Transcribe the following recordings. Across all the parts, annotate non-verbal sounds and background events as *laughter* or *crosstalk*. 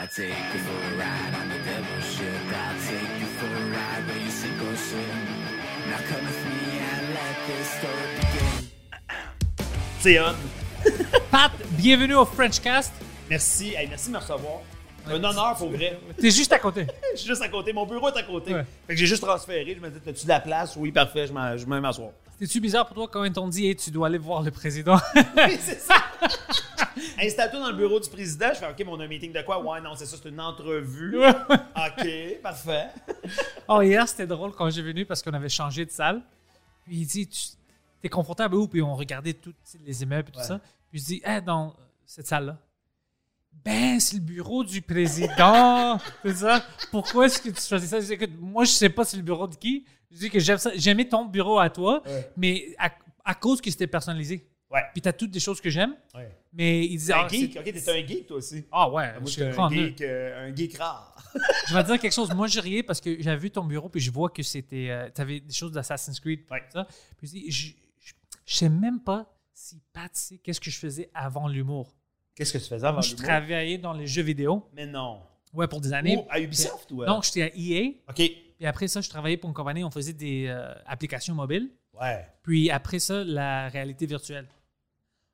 I take you for a ride on the devil's ship. I'll take you for a ride where you sink or swim. Now come with me and let this story begin. C'est hot. Pat, bienvenue au Frenchcast. Merci. Hey, merci de me recevoir. Un honneur pour vrai. T'es juste à côté. *laughs* Je suis juste à côté. Mon bureau est à côté. Ouais. Fait que j'ai juste transféré. Je me dis, t'as-tu de la place? Oui, parfait. Je m'en- m'asseoir. C'est-tu bizarre pour toi? Quand ils t'ont dit hey, tu dois aller voir le président? *laughs* Oui, c'est ça. *laughs* Installe-toi dans le bureau du président. Je fais, OK, mais on a un meeting de quoi? Ouais, non, c'est ça, c'est une entrevue. OK, parfait. *laughs* oh, hier, c'était drôle quand j'ai venu parce qu'on avait changé de salle. Puis il dit tu T'es confortable où? Puis on regardait tous les immeubles et tout Ouais. ça. Puis je dis Hey, dans cette salle-là. Ben, c'est le bureau du président. *laughs* c'est ça. Pourquoi est-ce que tu choisis ça? Je dis, Écoute, moi, je sais pas c'est le bureau de qui. Je dis que j'aime ça. J'aimais ton bureau à toi, Ouais. mais à, à cause que c'était personnalisé. Ouais. Puis t'as toutes des choses que j'aime. ouais. Mais il disait Un ah, geek. OK, t'es un geek, toi aussi. Ah ouais, Moi, je je un geek, euh, un geek rare. *laughs* Je vais te dire quelque chose. Moi, je riais parce que j'avais vu ton bureau puis je vois que c'était. tu avais des choses d'Assassin's Creed. Ouais. Ça. Puis je dis, je, je, je sais même pas si Pat sait qu'est-ce que je faisais avant l'humour. Qu'est-ce que tu faisais avant Je l'humour? travaillais dans les jeux vidéo. Mais non. Ouais, pour des années. Ou à Ubisoft ou à- Non, j'étais à EA. OK. Puis après ça, je travaillais pour une compagnie. On faisait des euh, applications mobiles. Ouais. Puis après ça, la réalité virtuelle.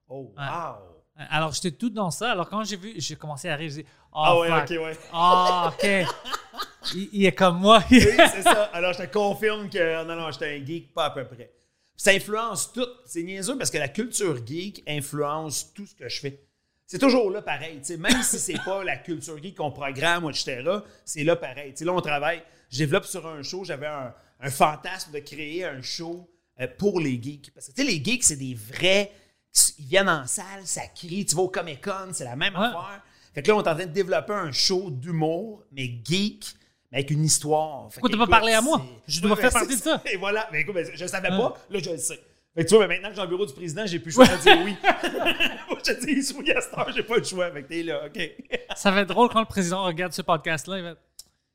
Oh, Ouais. wow. Alors, j'étais tout dans ça. Alors, quand j'ai vu, j'ai commencé à rire. J'ai dit, oh, Ah ouais, fuck. OK, ouais. Ah, OK. *laughs* il, il est comme moi. Oui, c'est ça. Alors, je te confirme que non, non, j'étais un geek, pas à peu près. Ça influence tout. C'est niaiseux parce que la culture geek influence tout ce que je fais. C'est toujours là pareil. tu sais, Même si c'est pas la culture geek qu'on programme, etc., c'est là pareil. Là, on travaille. Je développe sur un show. J'avais un, un fantasme de créer un show euh, pour les geeks. Parce que tu sais, les geeks, c'est des vrais. Ils viennent en salle, ça crie. Tu vas au Comic Con, c'est la même Ouais. affaire. Fait que là, on est en train de développer un show d'humour, mais geek, mais avec une histoire. Fait Pourquoi t'as pas parlé à moi? Je dois Ouais, faire partie de ça. Et voilà. Mais écoute, je savais Ouais. pas. Là, je le sais. Fait que tu vois, ben, maintenant que j'ai le bureau du président, j'ai plus le choix de dire oui. *laughs* Moi, je te dis oui à cette heure, j'ai pas le choix. Fait que t'es là, OK. Ça va être drôle quand le président regarde ce podcast-là. Il va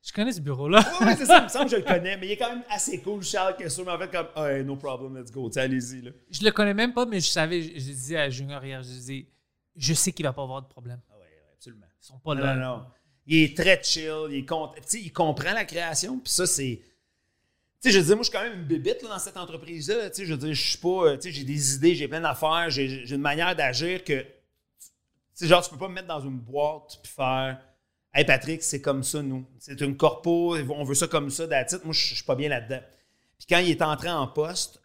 Je connais ce bureau-là. oui, c'est ça. Il me semble que je le *laughs* connais, mais il est quand même assez cool, Charles, que sûrement en fait comme, ah, hey, no problem, let's go. Allez-y, là. Je le connais même pas, mais je savais. Je, je disais à Junior hier, je disais, je sais qu'il va pas avoir de problème. Ah, ouais, ouais, absolument. Ils sont pas Non, là. non, non. Il est très chill, il, est il comprend la création, puis ça, c'est. Tu sais, je veux dire, moi, je suis quand même une bébite là, dans cette entreprise-là. Tu sais, je veux dire, je suis pas. euh, Tu sais, j'ai des idées, j'ai plein d'affaires, j'ai j'ai une manière d'agir que. Tu sais, genre, tu peux pas me mettre dans une boîte puis faire. Hey, Patrick, c'est comme ça, nous. C'est une corpo, on veut ça comme ça, it. Moi, je je suis pas bien là-dedans. Puis quand il est entré en poste,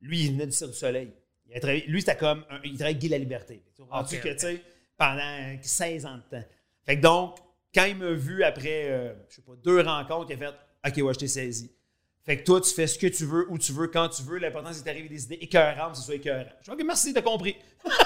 lui, il venait du Cirque du Soleil. Il a travaillé- lui, c'était comme. un- il travaillait Guy la Liberté. Tu vois, rendu Ok, que, ok. tu sais, pendant 16 ans de temps. Fait que donc, quand il m'a vu après, euh, je sais pas, deux rencontres, il a fait OK, ouais, je t'ai saisi. Fait que toi, tu fais ce que tu veux, où tu veux, quand tu veux. L'important, c'est d'arriver des idées écœurantes, que ce soit écœurant. Je dis OK, merci, t'as compris.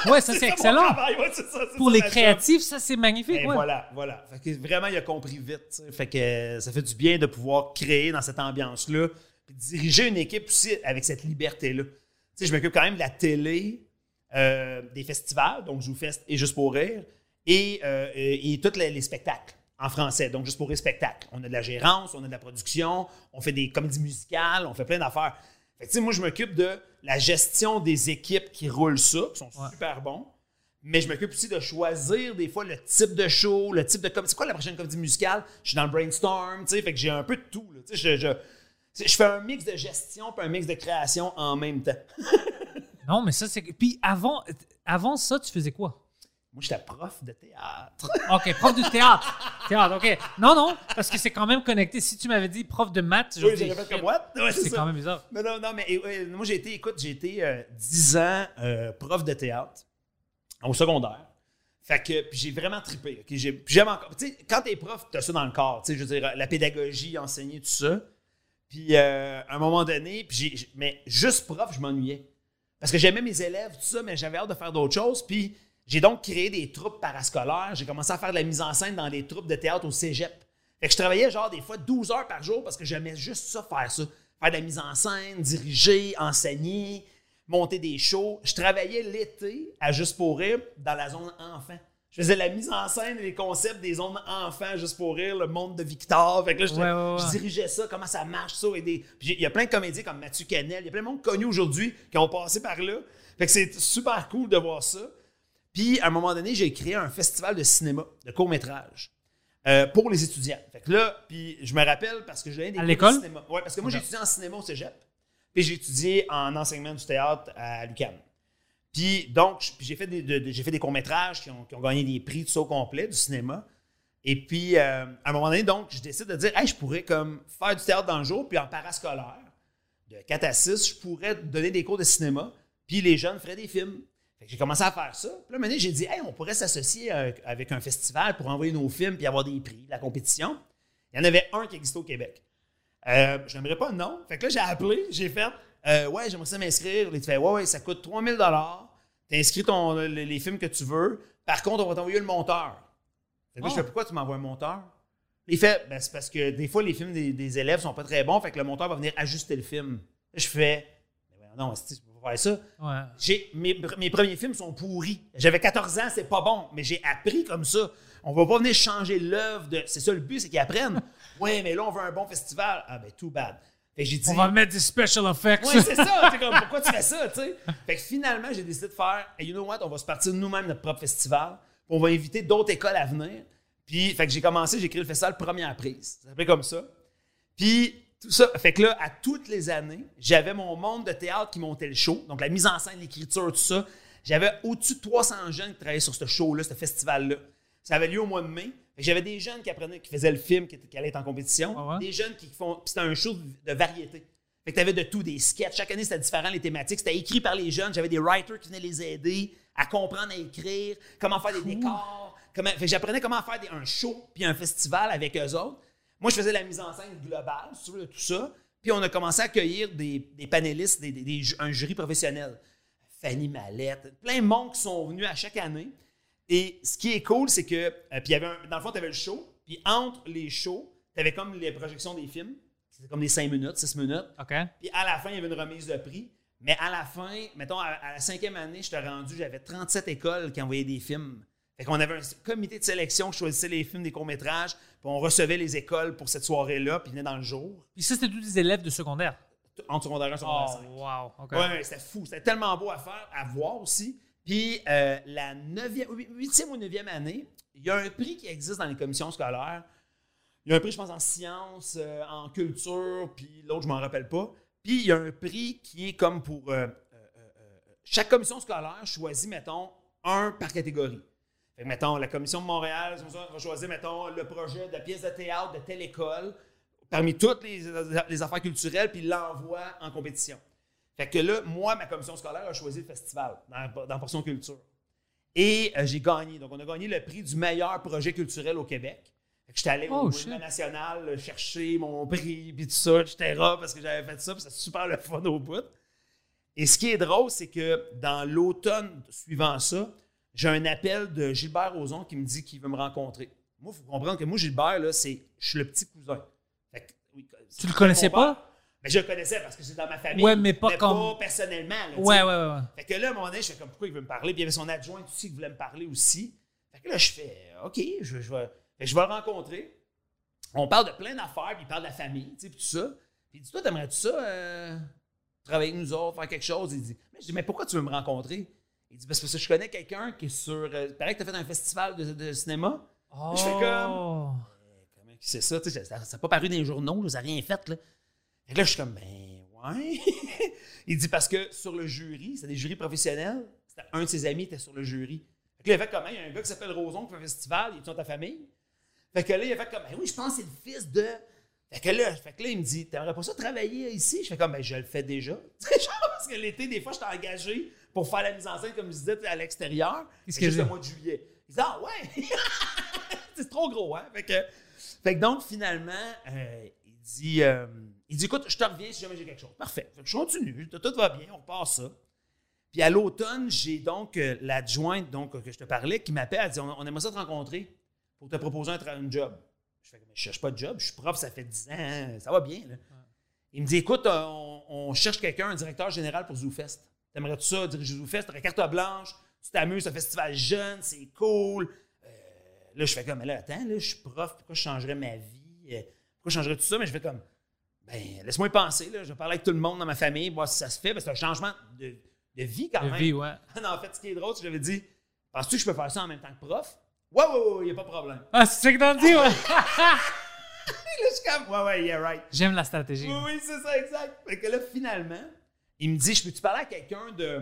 Ouais, ça *laughs* c'est excellent. ouais, ça, Pour les créatifs, ça c'est magnifique. Et ouais. voilà, voilà. Fait que vraiment, il a compris vite. tu. Fait que euh, ça fait du bien de pouvoir créer dans cette ambiance-là, puis diriger une équipe aussi avec cette liberté-là. Tu sais, je m'occupe quand même de la télé, euh, des festivals, donc je vous feste et Juste pour rire, et, euh, et, et tous les, les spectacles en français, donc Juste pour rire spectacle. On a de la gérance, on a de la production, on fait des comédies musicales, on fait plein d'affaires. Fait que, moi, je m'occupe de la gestion des équipes qui roulent ça, qui sont Ouais. super bons. Mais je m'occupe aussi de choisir des fois le type de show, le type de comédie. C'est quoi la prochaine comédie musicale? Je suis dans le brainstorm, tu sais, fait que j'ai un peu de tout. là. Je, je fais un mix de gestion puis un mix de création en même temps. *laughs* Non, mais ça c'est. Puis avant, avant ça, tu faisais quoi? Moi, j'étais prof de théâtre. *laughs* OK, prof de théâtre. Théâtre, OK. Non, non, parce que c'est quand même connecté. Si tu m'avais dit prof de maths, Oui, j'aurais j'aurais dit, fait comme what? Ouais, C'est quand même bizarre. Non, non, non, mais euh, moi, j'ai été, écoute, j'ai été euh, 10 ans euh, prof de théâtre au secondaire. Fait que, puis j'ai vraiment trippé. ok? J'ai- puis j'aime encore. Tu sais, quand t'es prof, t'as ça dans le corps. Tu sais, je veux dire, la pédagogie, enseigner, tout ça. Puis euh, à un moment donné, puis j'ai- j'ai- mais juste prof, je m'ennuyais. Parce que j'aimais mes élèves, tout ça, mais j'avais hâte de faire d'autres choses. Puis j'ai donc créé des troupes parascolaires. J'ai commencé à faire de la mise en scène dans des troupes de théâtre au cégep. Fait que je travaillais genre des fois 12 heures par jour parce que j'aimais juste ça, faire ça. Faire de la mise en scène, diriger, enseigner, monter des shows. Je travaillais l'été à Juste pour rire dans la zone enfant. Je faisais la mise en scène et les concepts des zones enfants Juste pour rire, le monde de Victor. Fait que là, j'étais- Ouais, ouais, ouais. je dirigeais ça, comment ça marche, ça. Et des... il y a plein de comédiens comme Mathieu Canel, il y a plein de monde connu aujourd'hui qui ont passé par là. Fait que c'est super cool de voir ça. Puis, à un moment donné, j'ai créé un festival de cinéma, de court-métrage, euh, pour les étudiants. Fait que là, puis je me rappelle parce que je donnais des À de l'école? cinéma. Ouais, parce que moi, j'ai étudié en cinéma au cégep. Puis j'ai étudié en enseignement du théâtre à l'UQAM. Puis donc, j'ai fait des, de- de- j'ai fait des courts-métrages qui ont, qui ont gagné des prix, tout ça au complet, du cinéma. Et puis, euh, à un moment donné, donc, je décide de dire, hey, je pourrais comme faire du théâtre dans le jour, puis en parascolaire, de 4 à 6, je pourrais donner des cours de cinéma, puis les jeunes feraient des films. J'ai commencé à faire ça. Puis là, un j'ai dit, hey, on pourrait s'associer euh, avec un festival pour envoyer nos films puis avoir des prix, de la compétition. Il y en avait un qui existait au Québec. Euh, je n'aimerais pas le nom. Fait que là, j'ai appelé, j'ai fait, euh, ouais, j'aimerais ça m'inscrire. Il fait, ouais, ouais, ça coûte 3000 Tu inscris ton, les, les films que tu veux. Par contre, on va t'envoyer le monteur. Fait que là, je Oh. fais, pourquoi tu m'envoies un monteur? Il fait, ben, c'est parce que des fois, les films des, des élèves sont pas très bons, fait que le monteur va venir ajuster le film. Je fais, non, ça. Ouais. J'ai, mes, mes premiers films sont pourris. J'avais 14 ans, c'est pas bon, mais j'ai appris comme ça. On va pas venir changer l'œuvre de. C'est ça le but, c'est qu'ils apprennent. *laughs* ouais, mais là, on veut un bon festival. Ah, ben, too bad. Fait que j'ai dit. On va mettre des special effects. Ouais, c'est ça. Comme, *laughs* pourquoi tu fais ça, tu sais? Fait que finalement, j'ai décidé de faire, hey, you know what, on va se partir nous-mêmes notre propre festival. On va inviter d'autres écoles à venir. Puis, fait que j'ai commencé, j'ai créé le festival Première Prise. Ça s'appelait comme ça. Puis, tout ça. Fait que là, à toutes les années, j'avais mon monde de théâtre qui montait le show. Donc, la mise en scène, l'écriture, tout ça. J'avais au-dessus de 300 jeunes qui travaillaient sur ce show-là, ce festival-là. Ça avait lieu au mois de mai. J'avais des jeunes qui apprenaient, qui faisaient le film, qui, qui allaient être en compétition. Ah ouais? Des jeunes qui font. Puis c'était un show de variété. Fait que t'avais de tout, des sketchs. Chaque année, c'était différent, les thématiques. C'était écrit par les jeunes. J'avais des writers qui venaient les aider à comprendre, à écrire, comment faire des décors. Comment... Fait que j'apprenais comment faire des- un show puis un festival avec eux autres. Moi, je faisais la mise en scène globale, si tu veux, de tout ça. Puis on a commencé à accueillir des, des panélistes, des, un jury professionnel. Fanny Mallette, plein de monde qui sont venus à chaque année. Et ce qui est cool, c'est que, euh, puis il y avait un- dans le fond, tu avais le show, puis entre les shows, tu avais comme les projections des films. C'était comme des 5 minutes, 6 minutes. OK. Puis à la fin, il y avait une remise de prix. Mais à la fin, mettons, à, à la cinquième année, je t'ai rendu, j'avais 37 écoles qui envoyaient des films. Fait qu'on avait un comité de sélection qui choisissait les films des courts-métrages, on recevait les écoles pour cette soirée-là, puis ils venaient dans le jour, Puis ça, c'était tous des élèves de secondaire? entre secondaire 1 et secondaire 5. Oh, wow. OK. Ouais, c'était fou. C'était tellement beau à faire, à voir aussi. Puis euh, la neuvième, huit- huitième ou neuvième année, il y a un prix qui existe dans les commissions scolaires. Il y a un prix, je pense, en sciences, euh, en culture, puis l'autre, je m'en rappelle pas. Puis il y a un prix qui est comme pour... euh, chaque commission scolaire choisit, mettons, un par catégorie. Fait que, mettons, la commission de Montréal va choisir, mettons, le projet de pièce de théâtre de telle école parmi toutes les, les affaires culturelles, puis l'envoie en compétition. Fait que là, moi, ma commission scolaire a choisi le festival dans, dans Portion Culture. Et euh, j'ai gagné. Donc, on a gagné le prix du meilleur projet culturel au Québec. Fait que j'étais allé Oh, au shit. monument national chercher mon prix, puis tout ça, etc., parce que j'avais fait ça, puis c'était super le fun au bout. Et ce qui est drôle, c'est que dans l'automne suivant ça, j'ai un appel de Gilbert Rozon qui me dit qu'il veut me rencontrer. Moi, il faut comprendre que moi, Gilbert, là, c'est, je suis le petit cousin. Fait que, oui, Tu le connaissais pas? Ben, je le connaissais parce que c'est dans ma famille. Ouais, mais pas comme- personnellement. là, Ouais, ouais, ouais. ouais. Fait que là, à un moment donné, je fais comme pourquoi il veut me parler? Puis il y avait son adjoint aussi qui voulait me parler aussi. Fait que là, je fais OK, je, je vais, je vais le rencontrer. On parle de plein d'affaires, puis il parle de la famille, tu sais, puis tout ça. Puis il dit Toi, t'aimerais-tu ça, euh, travailler avec nous autres, faire quelque chose? Il dit Mais je dis Mais pourquoi tu veux me rencontrer? Il dit Parce que je connais quelqu'un qui est sur. Euh, paraît que tu as fait un festival de, de cinéma. Oh. Je fais comme- Euh, Comment qui c'est ça? Tu sais, ça n'a pas paru dans les journaux, là, ça n'a rien fait. Là. Que là, je suis comme, ben ouais. *laughs* il dit parce que sur le jury, c'est des jurys professionnels. Un de ses amis était sur le jury. Fait que là, il a fait comment? Il y a un gars qui s'appelle Roson qui fait un festival, il est dans ta famille? Fait que là, il a fait comme, ben oui, je pense que c'est le fils de. Fait que là, fait que là il me dit, t'aimerais pas ça travailler ici? Je fais comme, ben je le fais déjà. *laughs* Parce que l'été, des fois, je suis engagé pour faire la mise en scène, comme je disais, à l'extérieur. Qu'est-ce que j'ai? le mois de juillet. Il dit, ah ouais! *laughs* c'est trop gros, hein? Fait que, fait que donc, finalement, euh, il dit, euh, il dit, écoute, je te reviens si jamais j'ai quelque chose. Parfait. Fait que je continue, tout, tout va bien, on repart ça. Puis à l'automne, j'ai donc euh, l'adjointe donc, que je te parlais qui m'appelle, elle dit, on, on aimerait ça te rencontrer pour te proposer un, job. Je fais, mais je cherche pas de job, je suis prof, ça fait 10 ans, ça va bien. Là. Il me dit, écoute, on, on cherche quelqu'un, un directeur général pour ZooFest. T'aimerais-tu ça, diriger ZooFest? T'aurais carte blanche, tu t'amuses, c'est un festival jeune, c'est cool. Euh, là, je fais comme, mais là, attends, là, je suis prof, pourquoi je changerais ma vie? Euh, Pourquoi je changerais tout ça? Mais je fais comme, ben, laisse-moi y penser, là. Je vais parler avec tout le monde dans ma famille, voir si ça se fait, parce que c'est un changement de, de vie quand De même. vie, ouais. *laughs* non, en fait, ce qui est drôle, c'est que j'avais dit, penses-tu que je peux faire ça en même temps que prof? Ouais, ouais, ouais, il n'y a pas de problème. Ah, c'est ça que t'as dit, ouais. *laughs* Là, je suis comme, ouais, ouais, yeah, right. J'aime la stratégie. Oui, oui, c'est ça, exact. Fait que là, finalement, il me dit Je peux-tu parler à quelqu'un de,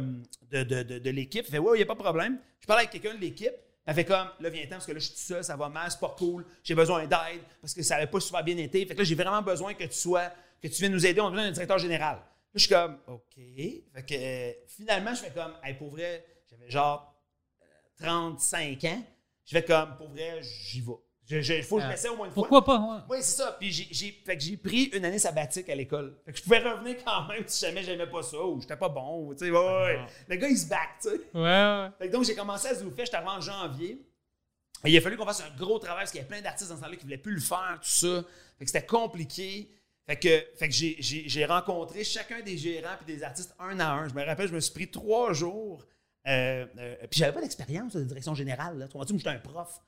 de, de, de, l'équipe? Il fait Ouais, il n'y a pas de problème. Je parle avec quelqu'un de l'équipe. Elle fait comme Là, viens-t'en parce que là, je suis tout seul, ça va mal, c'est pas cool. J'ai besoin d'aide parce que ça n'avait pas super bien été. Fait que là, j'ai vraiment besoin que tu sois, que tu viennes nous aider. On a besoin d'un directeur général. Là, je suis comme OK. Fait que euh, finalement, je fais comme Hey, pour vrai, j'avais genre euh, 35 ans. Je fais comme Pour vrai, j'y vais. Il faut que je Ah. l'essaie au moins une fois. Pourquoi pas, ouais. Oui, c'est ça. Puis j'ai, j'ai- fait que j'ai pris une année sabbatique à l'école. Fait que je pouvais revenir quand même si jamais j'aimais pas ça ou j'étais pas bon. ou, Tu sais, ouais, ouais. Ah. Le gars, il se back, tu sais. Ouais, ouais. Fait que donc, j'ai commencé à Zoufest, j'étais arrivé en janvier. Et il a fallu qu'on fasse un gros travail parce qu'il y avait plein d'artistes dans ce temps-là qui voulaient plus le faire, tout ça. Fait que c'était compliqué. Fait que, fait que j'ai, rencontré chacun des gérants puis des artistes un à un. Je me rappelle, je me suis pris trois jours. Euh, euh, puis j'avais pas d'expérience de direction générale. Là. Tu comprends-tu? J'étais un prof.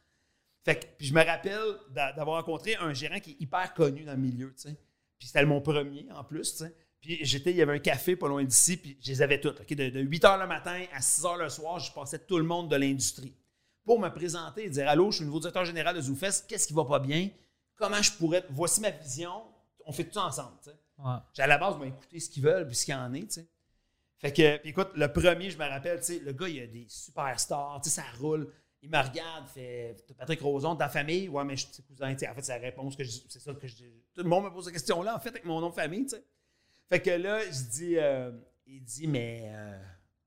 Fait que, puis je me rappelle d'a- d'avoir rencontré un gérant qui est hyper connu dans le milieu, tu sais. Puis c'était mon premier en plus, tu sais. Puis j'étais, il y avait un café pas loin d'ici, puis je les avais toutes. De, de 8 h le matin à 6 h le soir, je passais tout le monde de l'industrie. Pour me présenter et dire Allô, je suis le nouveau directeur général de ZooFest, qu'est-ce qui va pas bien? Comment je pourrais. Voici ma vision, on fait tout ensemble. Ouais. J'ai à la base, moi, écouter ce qu'ils veulent puis ce qu'il y en est. Fait que, puis écoute, le premier, je me rappelle, tu sais, le gars, il a des superstars, tu sais, ça roule. Il me regarde, fait Patrick Roson, ta famille, ouais, mais je suis cousin, tu sais. En fait, c'est la réponse que c'est ça que je. Tout le monde me pose cette question-là, en fait, avec mon nom de famille, tu sais. Fait que là, je dis, euh, il dit, mais euh,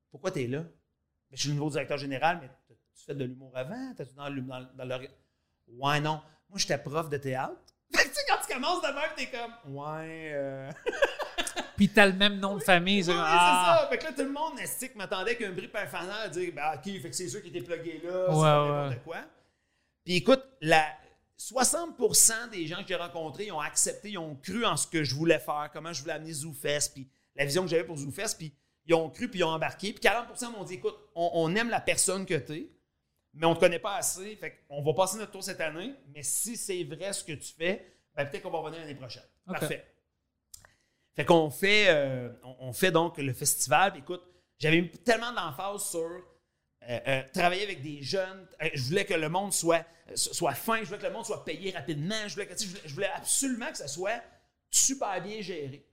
pourquoi t'es là? Ben, je suis le nouveau directeur général, mais tu fais de l'humour avant? T'as-tu dans, dans, dans le. Ouais, non. Moi, j'étais prof de théâtre. *laughs* Fait que, tu sais, quand tu commences de même, t'es comme, ouais, euh. *laughs* Puis t'as le même nom de famille. c'est Oui, ah. c'est ça. Fait que là, tout le monde, Nastic, m'attendait qu'un bris par fanal dire ben, OK, fait que c'est sûr qui était plugué là, c'est Ouais, pas ouais. n'importe quoi. Puis écoute, la 60% des gens que j'ai rencontrés ils ont accepté, ils ont cru en ce que je voulais faire, comment je voulais amener ZooFest, puis la vision que j'avais pour ZooFest, puis ils ont cru, puis ils ont embarqué. Puis 40% m'ont dit écoute, on, on aime la personne que tu es, mais on te connaît pas assez, fait qu'on va passer notre tour cette année, mais si c'est vrai ce que tu fais, ben, peut-être qu'on va revenir l'année prochaine. Parfait. Fait qu'on fait, euh, on, fait donc le festival. Écoute, j'avais tellement d'emphase sur euh, euh, travailler avec des jeunes. Je voulais que le monde soit, soit fin, je voulais que le monde soit payé rapidement. Je voulais, que, je voulais, absolument que ça soit super bien géré.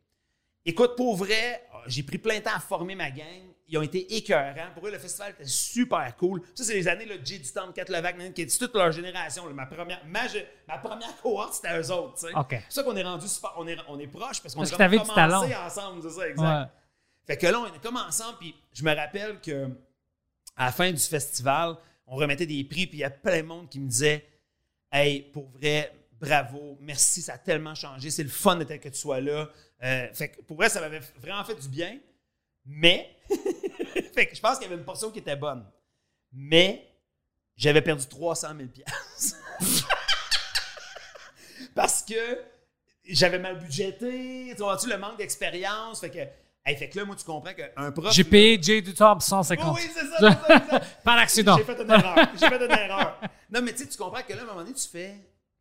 Écoute, pour vrai, j'ai pris plein de temps à former ma gang. Ils ont été écœurants. Pour eux, le festival était super cool. Ça, c'est les années là, de Jay du Temple, Kat Levac, qui est toute leur génération. là. Ma, première, ma, première cohorte, c'était eux autres. C'est ça qu'on est rendu super. On est, on est proches parce qu'on a commencé ensemble, c'est ça, exact. Ouais. Fait que là, on est comme ensemble, puis je me rappelle que à la fin du festival, on remettait des prix, puis il y a plein de monde qui me disait Hey, pour vrai, bravo, merci, ça a tellement changé, c'est le fun de tel que tu sois là. Euh, fait que pour vrai, ça m'avait vraiment fait du bien, mais *laughs* fait que je pense qu'il y avait une portion qui était bonne. Mais j'avais perdu 300 000 piastres. *laughs* Parce que j'avais mal budgété, tu vois-tu, le manque d'expérience. Fait que, hey, fait que là, moi, tu comprends qu'un prof. J'ai payé Jay du Top 150. Oui, oui, c'est ça. *laughs* Par accident. J'ai fait une erreur. J'ai fait une erreur. Non, mais tu sais, tu comprends que là, à un moment donné, tu fais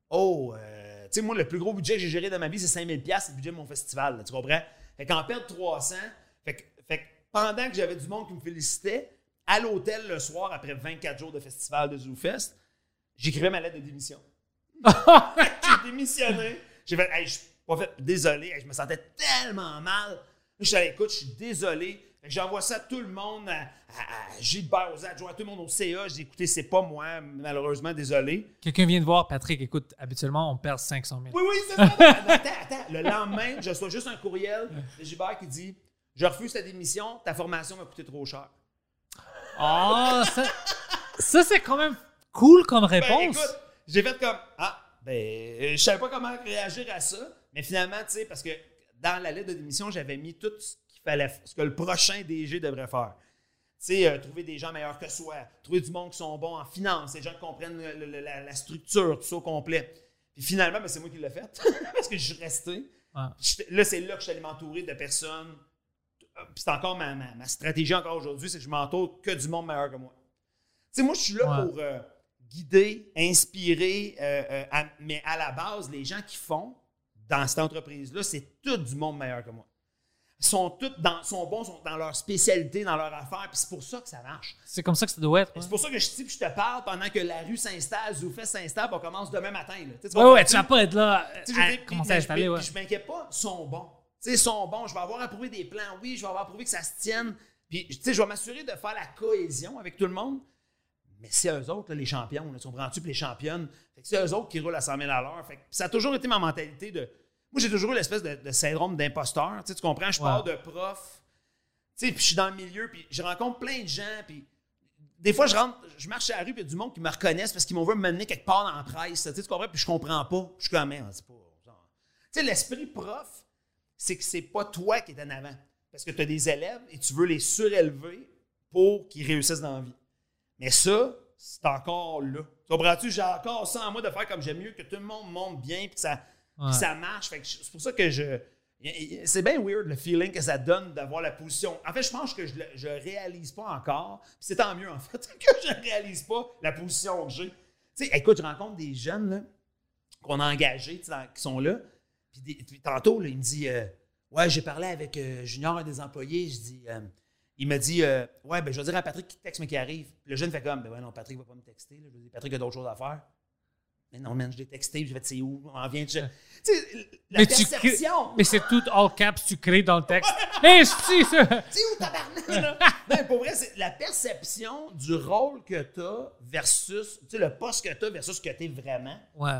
Oh, euh, tu sais, moi, le plus gros budget que j'ai géré dans ma vie, c'est 5000$, c'est le budget de mon festival. là, tu comprends? Fait qu'en perdre 300, fait que, fait que pendant que j'avais du monde qui me félicitait, à l'hôtel le soir, après 24 jours de festival de ZooFest, j'écrivais ma lettre de démission. *laughs* j'ai démissionné. J'ai fait, hey, je suis pas fait, désolé, Hey, je me sentais tellement mal. Je suis allé, écoute, je suis désolé. J'envoie ça à tout le monde, à, à, à Gilbert, aux adjoints, à tout le monde au CA. Je dis, écoutez, c'est pas moi, malheureusement, désolé. Quelqu'un vient de voir, Patrick, écoute, habituellement, on perd 500 000. Oui, oui, c'est ça. attends, attends. Le lendemain, je reçois juste un courriel de Gilbert qui dit Je refuse ta démission, ta formation m'a coûté trop cher. Oh, ça, ça, c'est quand même cool comme Ben, réponse. écoute, j'ai fait comme Ah, ben, je savais pas comment réagir à ça. Mais finalement, tu sais, parce que dans la lettre de démission, j'avais mis tout ce qu'il fallait, ce que le prochain DG devrait faire. Tu sais, euh, trouver des gens meilleurs que soi, trouver du monde qui sont bons en finance, des gens qui comprennent le- le- la, la structure, tout ça au complet. Puis finalement, ben, c'est moi qui l'ai fait, *laughs* parce que je suis resté. Ouais. J'étais- Là, c'est là que je suis allé m'entourer de personnes. Puis c'est encore ma, ma- ma stratégie encore aujourd'hui, c'est que je m'entoure que du monde meilleur que moi. Tu sais, moi, je suis là Ouais. pour euh, guider, inspirer, euh, euh, à- mais à la base, les gens qui font dans cette entreprise-là, c'est tout du monde meilleur que moi. Ils sont tous dans, sont bons, sont dans leur spécialité, dans leur affaire, puis c'est pour ça que ça marche. C'est comme ça que ça doit être. C'est pour ça que je je te parle pendant que la rue s'installe, Zoufès s'installe, on commence demain matin. Là. Tu sais, tu Ouais, tu vas pas être là Tu sais, je à commencer puis- à installer. puis- Ouais. puis je m'inquiète pas, ils sont bons. Tu sais, ils sont bons. Je vais avoir approuvé des plans, oui, je vais avoir approuvé que ça se tienne. Puis, tu sais, je vais m'assurer de faire la cohésion avec tout le monde. Mais c'est eux autres, là, les champions. Là, ils sont prends-tu puis les championnes. C'est eux autres qui roulent à 100 000 à l'heure. Fait que ça a toujours été ma mentalité de. Moi, j'ai toujours eu l'espèce de, de syndrome d'imposteur. Tu sais, tu comprends? Je Ouais. pars de prof. Tu sais, puis je suis dans le milieu, puis je rencontre plein de gens, puis des fois, je rentre, je marche à la rue, puis il y a du monde qui me reconnaissent parce qu'ils m'ont vu me mener quelque part dans la presse. Tu sais, tu comprends? Puis je comprends pas. Je suis comme, c'est pas. genre. Tu sais, l'esprit prof, c'est que c'est pas toi qui es en avant. Parce que tu as des élèves et tu veux les surélever pour qu'ils réussissent dans la vie. Mais ça, c'est encore là. Tu comprends-tu? J'ai encore ça en moi de faire comme j'aime mieux que tout le monde monte bien puis que ça, Ouais. ça marche. C'est pour ça que je. C'est bien weird le feeling que ça donne d'avoir la position. En fait, je pense que je, je réalise pas encore. C'est tant mieux, en fait, *laughs* que je réalise pas la position que j'ai. Tu sais, écoute, je rencontre des jeunes qu'on a engagés, qui sont là. Puis, puis tantôt, là, il me dit euh, Ouais, j'ai parlé avec euh, Junior, un des employés. Je dis euh, Il me dit Ouais, ben, je vais dire à Patrick qui texte, mais qui arrive. Puis le jeune fait comme Ben, ouais, non, Patrick va pas me texter. là. Je dis Patrick a d'autres choses à faire. Mais non, man, je l'ai texté. puis Je vais te c'est où? On en vient. Tu sais, la Mais tu crées- perception. Mais c'est tout all caps, tu crées dans le *laughs* texte. Hé, si, ça? Tu sais où tabarnak, là? *laughs* Non, pour vrai, c'est la perception du rôle que tu as versus, tu sais, le poste que tu as versus ce que tu es vraiment. Ouais.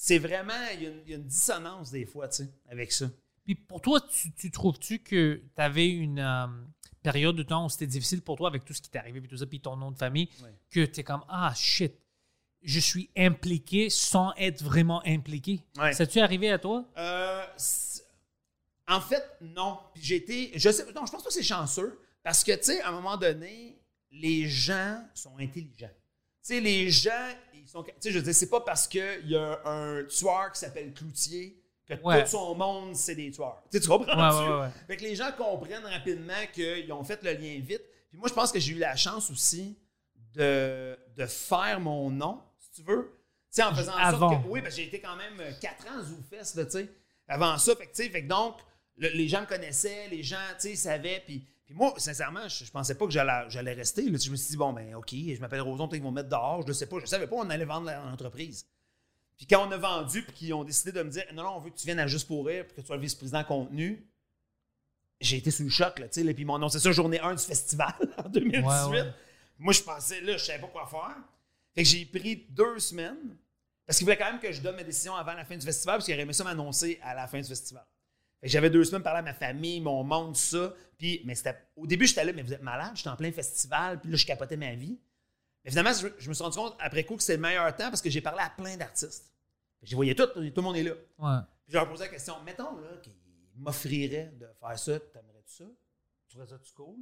C'est vraiment, il y, a une- il y a une dissonance des fois, tu sais, avec ça. Puis pour toi, tu, tu trouves-tu que tu avais une euh, période de temps où c'était difficile pour toi avec tout ce qui t'est arrivé, puis tout ça, puis ton nom de famille, que tu es comme Ah shit, je suis impliqué sans être vraiment impliqué? Ouais. Ça tu arrivé à toi? Euh, en fait, non. Puis j'ai été, je sais, non, je pense pas que c'est chanceux parce que, tu sais, à un moment donné, les gens sont intelligents. Tu sais, les gens, sont, tu sais, je veux dire, c'est pas parce qu'il y a un tueur qui s'appelle Cloutier que Ouais. tout son monde, c'est des tueurs. Tu sais, tu comprends? Ouais, ouais, ouais. Fait que les gens comprennent rapidement qu'ils ont fait le lien vite. Puis moi, je pense que j'ai eu la chance aussi de, de faire mon nom, si tu veux. Tu sais, en faisant en sorte que. Oui, parce que j'ai été quand même 4 ans Zoufest, tu sais. Avant ça, fait que, tu sais, fait que donc, le- les gens me connaissaient, les gens, tu sais, savaient. Puis, puis moi, sincèrement, je, je pensais pas que j'allais, rester. là. Je me suis dit, bon, ben, OK, je m'appelle Roson, peut-être qu'ils vont me mettre dehors. Je ne sais pas. Je savais pas on allait vendre l'entreprise. Puis quand on a vendu, puis qu'ils ont décidé de me dire, non, non, on veut que tu viennes à Juste pour rire, puis que tu sois le vice-président contenu, j'ai été sous le choc, là, tu sais. là, Puis ils m'ont annoncé ça journée 1 du festival *laughs* en 2018. Ouais, ouais. Moi, je pensais, là, je savais pas quoi faire. Fait que j'ai pris deux semaines, parce qu'ils voulaient quand même que je donne ma décision avant la fin du festival, parce qu'ils auraient aimé ça m'annoncer à la fin du festival. J'avais deux semaines parler à ma famille, mon monde, tout ça. Puis, mais au début, j'étais là, mais vous êtes malade, j'étais en plein festival, puis là, je capotais ma vie. Mais finalement, je, je me suis rendu compte après coup que c'est le meilleur temps parce que j'ai parlé à plein d'artistes. Je voyais tout, tout le monde est là. Ouais. Puis je leur posais la question, mettons là, qu'ils m'offriraient de faire ça, t'aimerais-tu ça? Tu ferais ça-tu cool?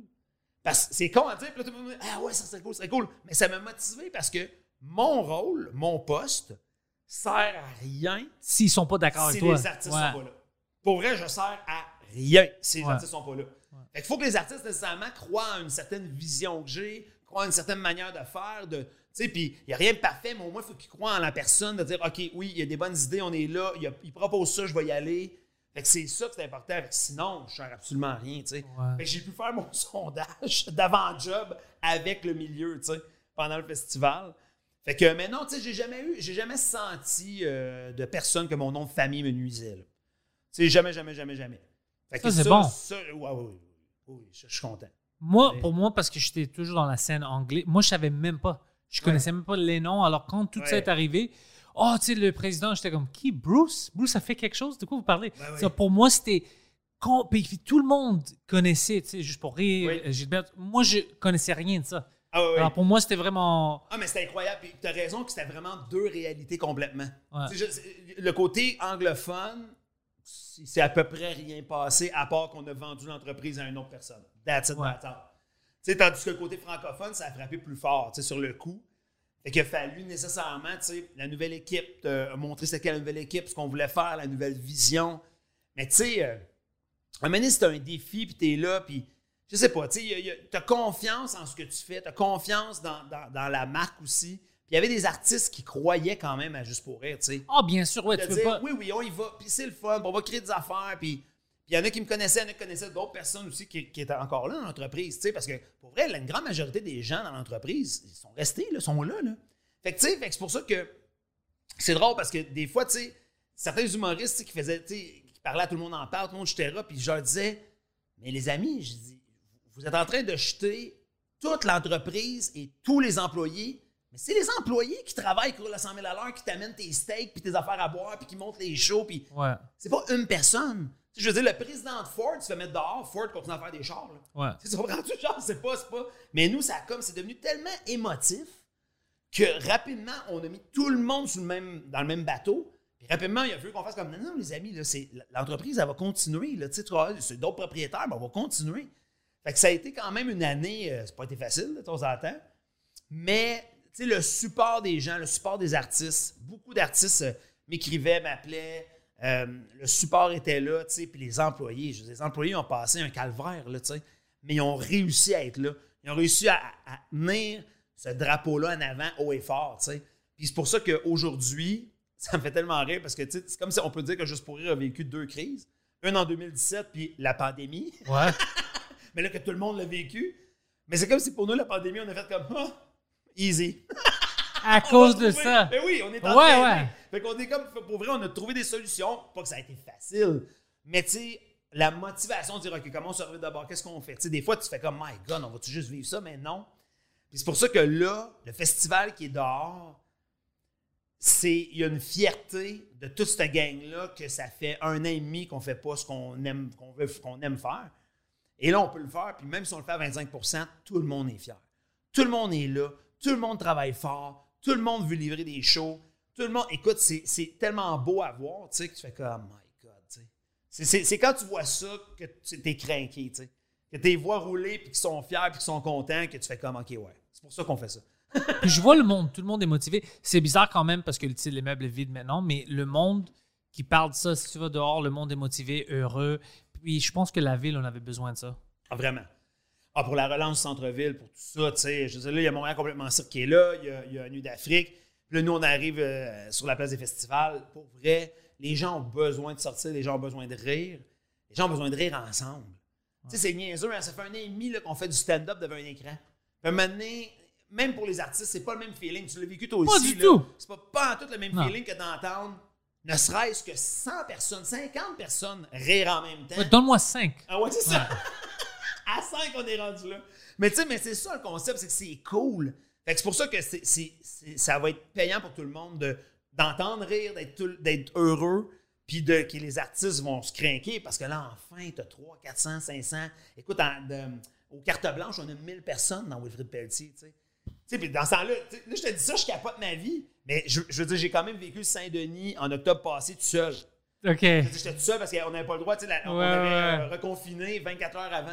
Parce que c'est con à dire, puis là, tout le monde me dit, ah ouais, ça serait cool, ça serait cool. Mais ça m'a motivé parce que mon rôle, mon poste, sert à rien S'ils sont pas d'accord si avec toi. les artistes Ouais. sont pas là. Pour vrai, je sers à rien si les Ouais. artistes sont pas là. Fait qu'il faut que les artistes, nécessairement, croient en une certaine vision que j'ai, croient en une certaine manière de faire, de... Puis il n'y a rien de parfait, mais au moins, il faut qu'ils croient en la personne, de dire, OK, oui, il y a des bonnes idées, on est là, il, a- il propose ça, je vais y aller. Fait que c'est ça que c'est important. Fait que sinon, je sers absolument à rien, tu sais. Ouais. Fait que j'ai pu faire mon *laughs* sondage d'avant-job avec le milieu, tu sais, pendant le festival. Fait que, mais non, tu sais, j'ai jamais eu, j'ai jamais senti euh, de personne que mon nom de famille me nuisait, là. Tu sais, jamais, jamais, jamais, jamais. Fait Ça, c'est bon. ça, ouais, ouais, ouais, je, je suis content. Moi, Mais- pour moi, parce que j'étais toujours dans la scène anglaise, moi, je savais même pas. Je connaissais même pas les noms. Alors, quand tout ça est arrivé, oh, tu sais, le président, j'étais comme, qui Bruce? Bruce a fait quelque chose? De quoi vous parlez? Ça, Pour moi, c'était. Puis tout le monde connaissait, tu sais, juste pour rire, euh, Gilbert. Moi, je connaissais rien de ça. Ah. Alors, pour moi, c'était vraiment. Ah, mais c'était incroyable. Puis t'as raison que c'était vraiment deux réalités complètement. Ouais. Tu sais, je- c'est- le côté anglophone, c'est c'est à peu près rien passé à part qu'on a vendu l'entreprise à une autre personne. That's it, Ouais. that's. Tu tandis que le côté francophone, ça a frappé plus fort tu sur le coup. Fait qu'il a fallu nécessairement, tu la nouvelle équipe, euh, montrer c'était quelle la nouvelle équipe, ce qu'on voulait faire, la nouvelle vision. Mais tu sais, euh, un moment c'est un défi, puis t'es là, puis je sais pas, tu t'as confiance en ce que tu fais, t'as confiance dans, dans- dans la marque aussi. Puis il y avait des artistes qui croyaient quand même à Juste pour rire, tu sais. Ah, bien sûr, ouais, De tu peux dire, pas. oui, oui, on y va, puis c'est le fun, puis on va créer des affaires, puis il y en a qui me connaissaient, il y en a qui connaissaient d'autres personnes aussi qui, qui étaient encore là dans l'entreprise, tu sais, parce que pour vrai, la- une grande majorité des gens dans l'entreprise, ils sont restés, là, sont là, là. Fait que, tu sais, c'est pour ça que c'est drôle parce que des fois, tu sais, certains humoristes qui faisaient, qui parlaient à tout le monde en parle, tout le monde jetait puis je leur disais, mais les amis, je dis, vous êtes en train de jeter toute l'entreprise et tous les employés. Mais c'est les employés qui travaillent, qui roulent à 100 000 à l'heure, qui t'amènent tes steaks, puis tes affaires à boire, puis qui montent les shows, puis Ouais, c'est pas une personne. Tu sais, je veux dire, le président de Ford se fait mettre dehors, Ford continue à faire des chars. là. ouais. Tu sais, c'est pas rendu genre, c'est pas, c'est pas. Mais nous, ça a comme, c'est devenu tellement émotif que rapidement, on a mis tout le monde sur le même, dans le même bateau. Puis rapidement, il a fallu qu'on fasse comme, non, non, les amis, là, c'est, l'entreprise, elle va continuer. Là, tu sais, c'est d'autres propriétaires, mais on va continuer. Fait que ça a été quand même une année, euh, c'est pas été facile, de temps en temps. Mais, le support des gens, le support des artistes, beaucoup d'artistes euh, m'écrivaient, m'appelaient. euh, le support était là, tu sais, puis les employés, je veux dire, les employés ont passé un calvaire, là, tu sais, mais ils ont réussi à être là. Ils ont réussi à, tenir ce drapeau-là en avant haut et fort, tu sais. Puis c'est pour ça qu'aujourd'hui, *laughs* ça me fait tellement rire parce que, tu sais, c'est comme si on peut dire que Juste pour rire a vécu deux crises. Une en 2017, puis la pandémie Ouais. *laughs* mais là que tout le monde l'a vécu. Mais c'est comme si pour nous, la pandémie, on a fait comme Ah, easy. À *laughs* cause de trouver- ça. Mais oui, on est Ouais, entraîné. ouais. Fait qu'on est comme, pour vrai, on a trouvé des solutions. Pas que ça a été facile, mais tu sais, la motivation de dire OK, comment on se revient d'abord, qu'est-ce qu'on fait? Tu sais, des fois, tu fais comme My God, on va-tu juste vivre ça? Mais non. Puis c'est pour ça que là, le festival qui est dehors, c'est il y a une fierté de toute cette gang-là que ça fait un an et demi qu'on fait pas ce qu'on aime, qu'on veut, qu'on aime faire. Et là, on peut le faire, puis même si on le fait à 25% tout le monde est fier. Tout le monde est là, tout le monde travaille fort, tout le monde veut livrer des shows, tout le monde. Écoute, c'est, tellement beau à voir, tu sais, que tu fais comme, oh my God, tu sais. C'est, c'est- c'est quand tu vois ça que tu es craqué, tu sais. Que tu les vois rouler, puis qu'ils sont fiers, puis qu'ils sont contents, que tu fais comme, OK, ouais. C'est pour ça qu'on fait ça. *laughs* Puis je vois le monde, tout le monde est motivé. C'est bizarre quand même parce que meubles est vide maintenant, mais le monde qui parle de ça, si tu vas dehors, le monde est motivé, heureux. Puis je pense que la ville, on avait besoin de ça. Ah, vraiment. Ah, pour la relance centre-ville, pour tout ça, tu sais. Je veux dire, là, il y a Montréal complètement est là, il y a, il y a Nuit d'Afrique. Puis là, nous, on arrive euh, sur la place des festivals. Pour vrai, les gens ont besoin de sortir, les gens ont besoin de rire. Les gens ont besoin de rire ensemble. Tu sais, c'est niaiseux, hein, ça fait un an et demi qu'on fait du stand-up devant un écran. Puis maintenant, même pour les artistes, c'est pas le même feeling. Tu l'as vécu toi Pas aussi. du là. tout. C'est pas, pas en tout le même Non. feeling que d'entendre ne serait-ce que 100 personnes, 50 personnes rire en même temps. Ouais, Donne-moi 5. Ah ouais, c'est ça. *laughs* *laughs* à 5, on est rendu là. Mais tu sais, mais c'est ça le concept, c'est que c'est cool. Fait que c'est pour ça que c'est, c'est- c'est- ça va être payant pour tout le monde de, d'entendre rire, d'être, tout- d'être heureux, puis de, que les artistes vont se craquer parce que là, enfin, tu as 300, 400, 500. Écoute, en- de- aux cartes blanches, on a 1000 personnes dans Wilfrid Pelletier, tu sais. Tu sais, dans ce temps-là, là, je te dis ça, je capote ma vie, mais je, je veux dire, j'ai quand même vécu Saint-Denis en octobre passé tout seul. OK. J'étais tout seul parce qu'on n'avait pas le droit. tu sais, la- on Ouais, avait ouais. euh, reconfiné 24 heures avant.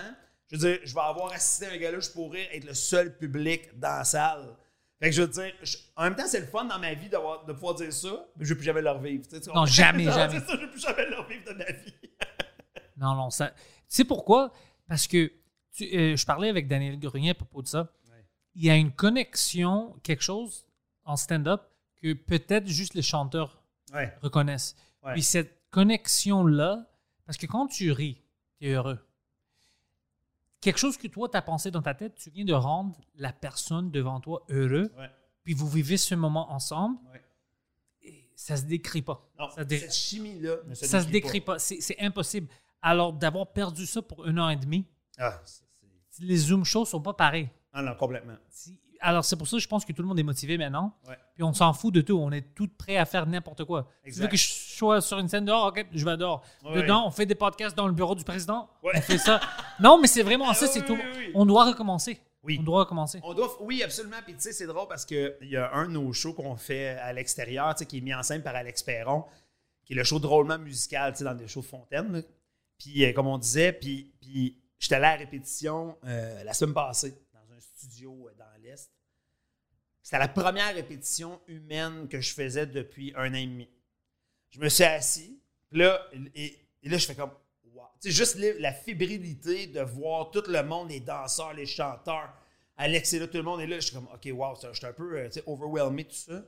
Je veux dire, je vais avoir assisté à un gars-là, je pourrais être le seul public dans la salle. Fait que je veux dire, je- en même temps, c'est le fun dans ma vie de pouvoir dire ça, mais je ne vais plus jamais le revivre. tu sais, *laughs* Non, jamais, jamais. Ça, je ne vais plus jamais le revivre de ma vie. *laughs* Non, non, ça. Tu sais pourquoi? Parce que tu- euh, je parlais avec Daniel Grenier à propos de ça. Il y a une connexion, quelque chose en stand-up que peut-être juste les chanteurs Ouais. reconnaissent. Ouais. Puis cette connexion-là, parce que quand tu ris, tu es heureux. Quelque chose que toi, tu as pensé dans ta tête, tu viens de rendre la personne devant toi heureux, Ouais. puis vous vivez ce moment ensemble, Ouais. et ça se décrit pas. Non, ça dé- cette chimie-là ne se ça se décrit pas. C'est impossible. Alors, d'avoir perdu ça pour un an et demi. Ah, les Zoom shows sont pas pareils. Ah non, complètement. Alors, c'est pour ça que je pense que tout le monde est motivé maintenant. Ouais. Puis on s'en fout de tout. On est tout prêt à faire n'importe quoi. Tu veux que je sois sur une scène dehors? OK, je vais dehors. Ouais. Dedans, on fait des podcasts dans le bureau du président. Ouais. On fait ça. non, mais c'est vraiment ça, Ah, c'est oui, tout. On doit recommencer. Oui. On doit recommencer. On doit, oui, absolument. Puis tu sais, c'est drôle parce qu'il y a un de nos shows qu'on fait à l'extérieur, tu sais, qui est mis en scène par Alex Perron, qui est le show drôlement musical, tu sais, dans des shows de Fontaine. Puis, euh, comme on disait, puis, puis j'étais allé à la répétition euh, la semaine passée, euh, dans l'Est. C'était la première répétition humaine que je faisais depuis un an et demi. Je me suis assis, là, et, là, je fais comme, wow. Sais, juste la, fébrilité de voir tout le monde, les danseurs, les chanteurs. Alex est là, tout le monde est là. Je suis comme, OK, wow, j'étais un peu euh, overwhelmé, tout ça.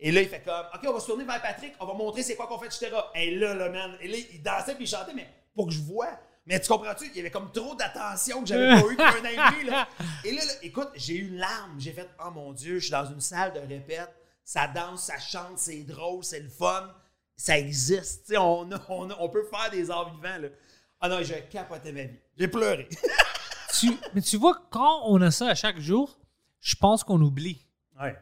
Et là, il fait comme, OK, on va se tourner vers Patrick, on va montrer c'est quoi qu'on fait, etc. Et là, là, man, et là, il dansait puis il chantait, mais pour que je vois. Mais tu comprends-tu? Il y avait comme trop d'attention que j'avais pas eu pour un an et demi, là. Et là, là, écoute, j'ai eu une larme. J'ai fait, oh mon Dieu, je suis dans une salle de répète. Ça danse, ça chante, c'est drôle, c'est le fun. Ça existe. Tu on, a- on, a- on peut faire des arts vivants, là. Ah non, j'ai capoté ma vie. J'ai pleuré. *laughs* Tu- mais tu vois, quand on a ça à chaque jour, je pense qu'on oublie. ouais,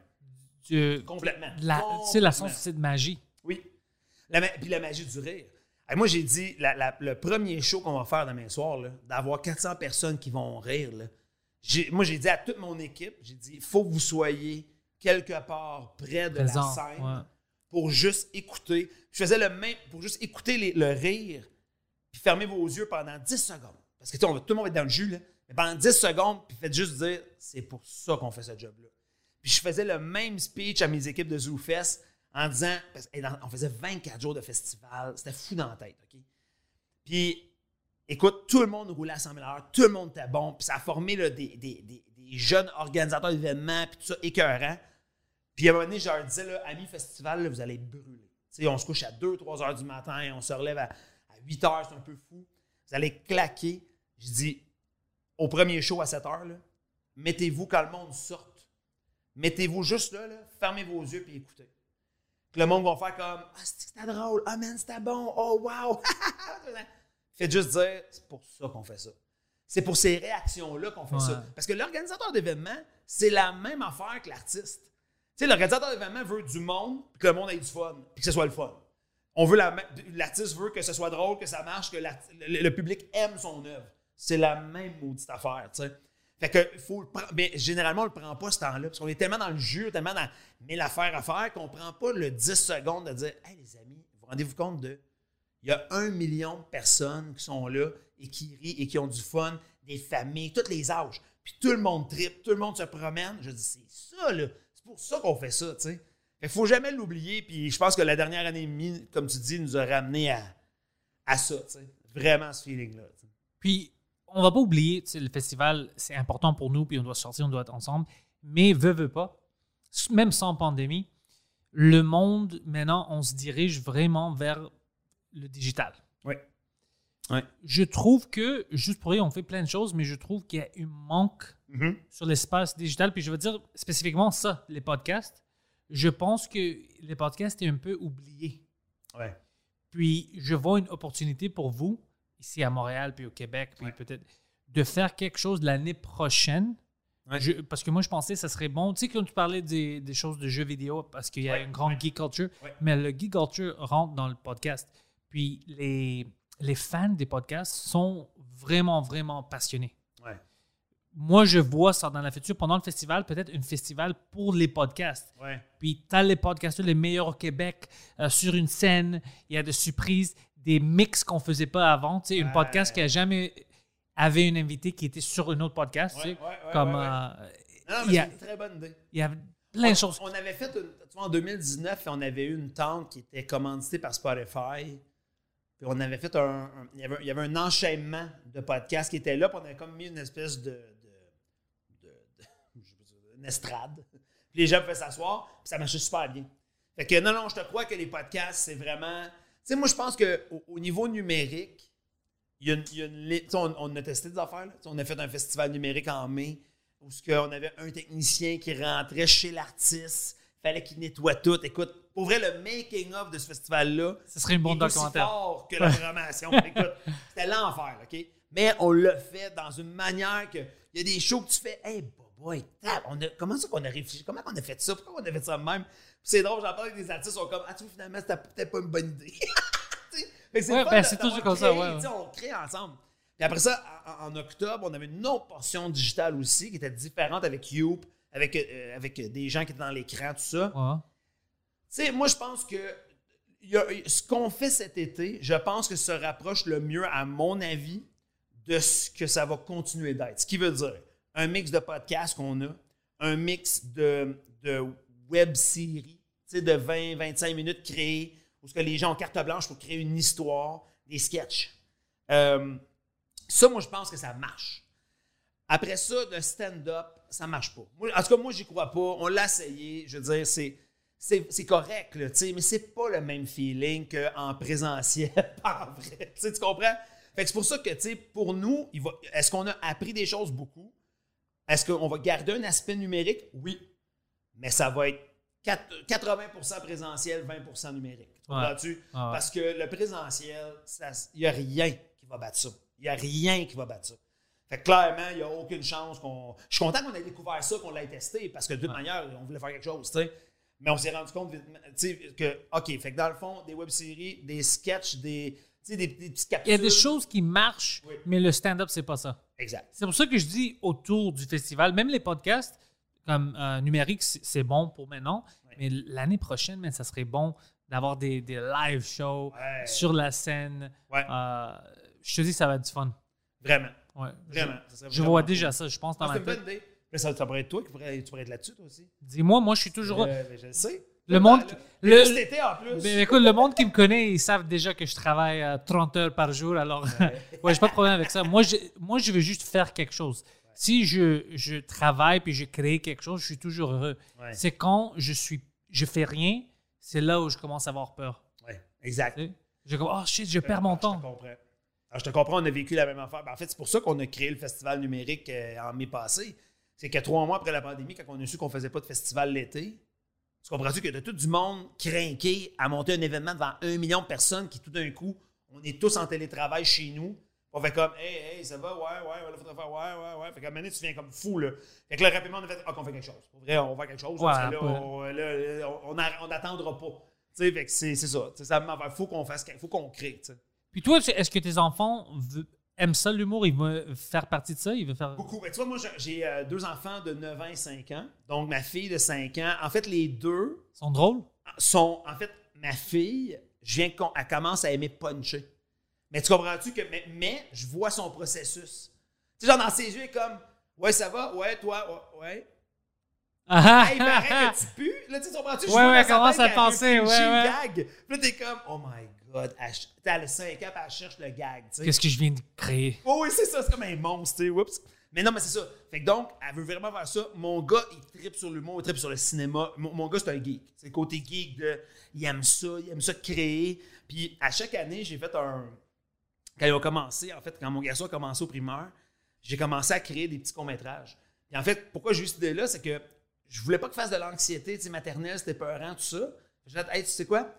euh, complètement. tu sais, la sensation de magie. Oui. La puis la magie du rire. Hey, moi, j'ai dit, la- la- le premier show qu'on va faire demain soir, d'avoir 400 personnes qui vont rire, là, moi, j'ai dit à toute mon équipe, j'ai dit, il faut que vous soyez quelque part près de Présent, la scène ouais. pour juste écouter. Je faisais le même, pour juste écouter les- le rire, puis fermer vos yeux pendant 10 secondes. Parce que on va, tout le monde va être dans le jus, là. Mais pendant 10 secondes, puis faites juste dire, c'est pour ça qu'on fait ce job-là. Puis je faisais le même speech à mes équipes de ZooFest en disant, qu'on faisait 24 jours de festival, c'était fou dans la tête, OK? Puis, écoute, tout le monde roulait à 100 000 heures, tout le monde était bon, puis ça a formé des, jeunes organisateurs d'événements, puis tout ça, écœurant. Puis à un moment donné, je leur disais, là, amis festival, vous allez brûler. On se couche à 2-3 heures du matin, on se relève à, à 8 heures, c'est un peu fou. Vous allez claquer. Je dis, au premier show à 7 heures, mettez-vous quand le monde sorte. Mettez-vous juste là, là, fermez vos yeux puis écoutez. Que le monde va faire comme Ah, c'est- c'était drôle, ah man, c'était bon, oh wow. *laughs* Faites juste dire, c'est pour ça qu'on fait ça. C'est pour ces réactions-là qu'on fait Ouais. ça. Parce que l'organisateur d'événements, c'est la même affaire que l'artiste. Tu sais, l'organisateur d'événements veut du monde, puis que le monde ait du fun, puis que ce soit le fun. On veut la l'artiste veut que ce soit drôle, que ça marche, que le, le public aime son œuvre. C'est la même maudite affaire, tu sais. Fait que faut mais généralement on le prend pas ce temps-là parce qu'on est tellement dans le jus, tellement dans mille affaires à faire qu'on prend pas le 10 secondes de dire "Hey les amis, vous rendez-vous compte de il y a un million de personnes qui sont là et qui rient et qui ont du fun, des familles, tous les âges. Puis tout le monde tripe, tout le monde se promène. Je dis, c'est ça, là. C'est pour ça qu'on fait ça, tu sais. Fait qu'il faut jamais l'oublier. Puis je pense que la dernière année et demie, comme tu dis, nous a ramené à, à ça, tu sais. Vraiment ce feeling-là. Puis, on va pas oublier, le festival, c'est important pour nous, puis on doit sortir, on doit être ensemble. Mais, veut, veut pas, même sans pandémie, le monde, maintenant, on se dirige vraiment vers le digital. Oui. Ouais. Je trouve que, juste pour rire, on fait plein de choses, mais je trouve qu'il y a un manque Mhm. sur l'espace digital. Puis je veux dire spécifiquement ça, les podcasts. Je pense que les podcasts est un peu oublié. Ouais. Puis je vois une opportunité pour vous, ici à Montréal, puis au Québec, puis Ouais. peut-être de faire quelque chose l'année prochaine. Ouais. Je- parce que moi, je pensais que ça serait bon. Tu sais, quand tu parlais des, des choses de jeux vidéo, parce qu'il y a Ouais, une grande geek culture, mais le geek culture rentre dans le podcast. Puis les, les fans des podcasts sont vraiment, vraiment passionnés. Moi, je vois ça dans la future, pendant le festival, peut-être un festival pour les podcasts. Puis tu as les podcasteurs les meilleurs au Québec euh, sur une scène. Il y a des surprises, des mix qu'on faisait pas avant. Tu sais, une Ouais. podcast qui a jamais avait une invité qui était sur un autre podcast. tu sais, Ouais, ouais, ouais, comme ouais, ouais. euh, Non, mais c'est une très bonne idée. il y a plein de choses. On avait fait, une- tu vois, en 2019, on avait eu une tente qui était commanditée par Spotify. Puis on avait fait un, un- il, y avait, il y avait un enchaînement de podcasts qui étaient là. Puis on avait comme mis une espèce de. de, de- de- *laughs* je sais pas dire, une estrade. Puis les gens pouvaient s'asseoir. Puis ça marchait super bien. Fait que non, non, je te crois que les podcasts, c'est vraiment. Tu sais, moi, je pense qu'au au niveau numérique, il y a une, il y a une on, on a testé des affaires. là. On a fait un festival numérique en mai où ce qu'on avait un technicien qui rentrait chez l'artiste, fallait qu'il nettoie tout. Écoute, pour vrai, le making-of de ce festival-là, Ce serait un bon est aussi documentaire. fort que la programmation. Écoute, c'était l'enfer, OK? Mais on l'a fait dans une manière que. Il y a des shows que tu fais, hey, boy, on a, comment ça qu'on a réfléchi? Comment on a fait ça? Pourquoi on a fait ça de même? C'est drôle, j'en parle avec des artistes, ils sont comme, ah, tu vois, finalement, c'était peut-être pas une bonne idée. *laughs* C'est Ouais, ben, toujours comme ça, ouais, ouais. On crée ensemble. Puis après ça, en, en octobre, on avait une autre portion digitale aussi qui était différente avec Youp, avec, euh, avec des gens qui étaient dans l'écran, tout ça. Ouais. Tu sais, moi, je pense que il y a- ce qu'on fait cet été, je pense que se rapproche le mieux, à mon avis, de ce que ça va continuer d'être. Ce qui veut dire un mix de podcasts qu'on a, un mix de, de web-séries, de 20-25 minutes créées, où ce que les gens ont carte blanche pour créer une histoire, des sketchs. Euh, ça, moi, je pense que ça marche. Après ça, le stand-up, ça marche pas. En tout cas, moi, j'y crois pas. On l'a essayé. Je veux dire, c'est, c'est, correct, là, mais c'est pas le même feeling qu'en présentiel, *laughs* pas vrai. Tu comprends? Fait que c'est pour ça que, pour nous, est-ce qu'on a appris des choses beaucoup? Est-ce qu'on va garder un aspect numérique? Oui. Mais ça va être quatre- 80% présentiel, 20% numérique. Tu comprends-tu? Ouais. Parce que le présentiel, il n'y a rien qui va battre ça. Il n'y a rien qui va battre ça. Fait que clairement, il n'y a aucune chance qu'on. Je suis content qu'on ait découvert ça, qu'on l'ait testé, parce que de toute manière, on voulait faire quelque chose, tu sais. Mais on s'est rendu compte, que, OK, fait que dans le fond, des web-séries, des sketchs, des, des, des petites Il capsules. y a des choses qui marchent, Oui. mais le stand-up, c'est pas ça. Exact. C'est pour ça que je dis autour du festival, même les podcasts, comme euh, numérique, c'est bon pour maintenant, mais l'année prochaine, ça serait bon d'avoir des, des live shows Ouais. sur la scène. Ouais. Euh, je te dis, ça va être du fun. Vraiment. Vraiment. Je, vraiment vois cool. déjà ça, je pense, dans Ah, ma tête. Mais ça, ça pourrait être toi qui pourrais, tu pourrais être là-dessus, toi aussi. Dis-moi, moi, je suis toujours. Euh, mais je le sais. Le monde- le- en plus. Mais écoute, le monde qui me connaît, ils savent déjà que je travaille euh, 30 heures par jour. Alors, *laughs* ouais, j'ai pas de problème avec ça. Moi, je, moi, je veux juste faire quelque chose. Si je, je travaille puis je crée quelque chose, je suis toujours heureux. Ouais. C'est quand je suis, je fais rien, c'est là où je commence à avoir peur. Ouais, exact. Tu sais? Je comme, oh shit, je perds mon Je te temps. comprends. Alors, je te comprends, on a vécu la même affaire. Ben, en fait, c'est pour ça qu'on a créé le festival numérique euh, en mai passé. C'est que trois mois après la pandémie, quand on a su qu'on faisait pas de festival l'été, tu comprends-tu que de tout du monde craqué à monter un événement devant un million de personnes qui, tout d'un coup, on est tous en télétravail chez nous. On fait comme, hey, hey, ça va, ouais, ouais, ouais, faudrait faire, ouais, ouais, ouais. Fait qu'à un moment donné, tu viens comme fou, là. Fait que là, rapidement, on a fait, ah, qu'on fait quelque chose. Pour vrai, on va faire quelque chose. Ouais, parce que là, ouais. on, là, on, on- pas. Tu sais, fait que c'est ça. Ça faut qu'on fasse, faut qu'on crée. Puis toi, est-ce que tes enfants aiment ça, l'humour? Ils veulent faire partie de ça? Ils veulent faire... Beaucoup. Ben, tu vois, moi, j'ai- euh, deux enfants de 9 ans et 5 ans. Donc, ma fille de 5 ans. En fait, les deux sont drôles? sont. En fait, ma fille, je viens elle commence à aimer puncher. Mais tu comprends-tu que. Mais, mais je vois son processus. Tu sais, genre, dans ses yeux, elle est comme. Ouais, ça va? Ouais, toi? Ouais. ouais. Ah, Hey, il paraît que tu pues. Là, tu comprends-tu? Je Ouais, ouais, commence à veut penser, ouais, ouais. gag. Puis là, t'es comme. Oh my God. Elle, ch- elle a 5 ans, elle cherche le gag. Qu'est-ce que je viens de créer? Oh oui, c'est ça, c'est comme un monstre, whoops. Mais non, mais c'est ça. Fait que donc, elle veut vraiment faire ça. Mon gars, il tripe sur l'humour, il tripe sur le cinéma. Mon, mon gars, c'est un geek. C'est le côté geek de. Il aime ça, il aime ça créer. Puis à chaque année, j'ai fait un. Quand il a commencé, en fait, quand mon garçon a commencé au primaire, j'ai commencé à créer des petits courts-métrages. Puis en fait, pourquoi j'ai eu cette idée-là, c'est que je voulais pas qu'il fasse de l'anxiété, tu sais, maternelle, c'était peurant, tout ça. J'ai dit, hey, tu sais quoi?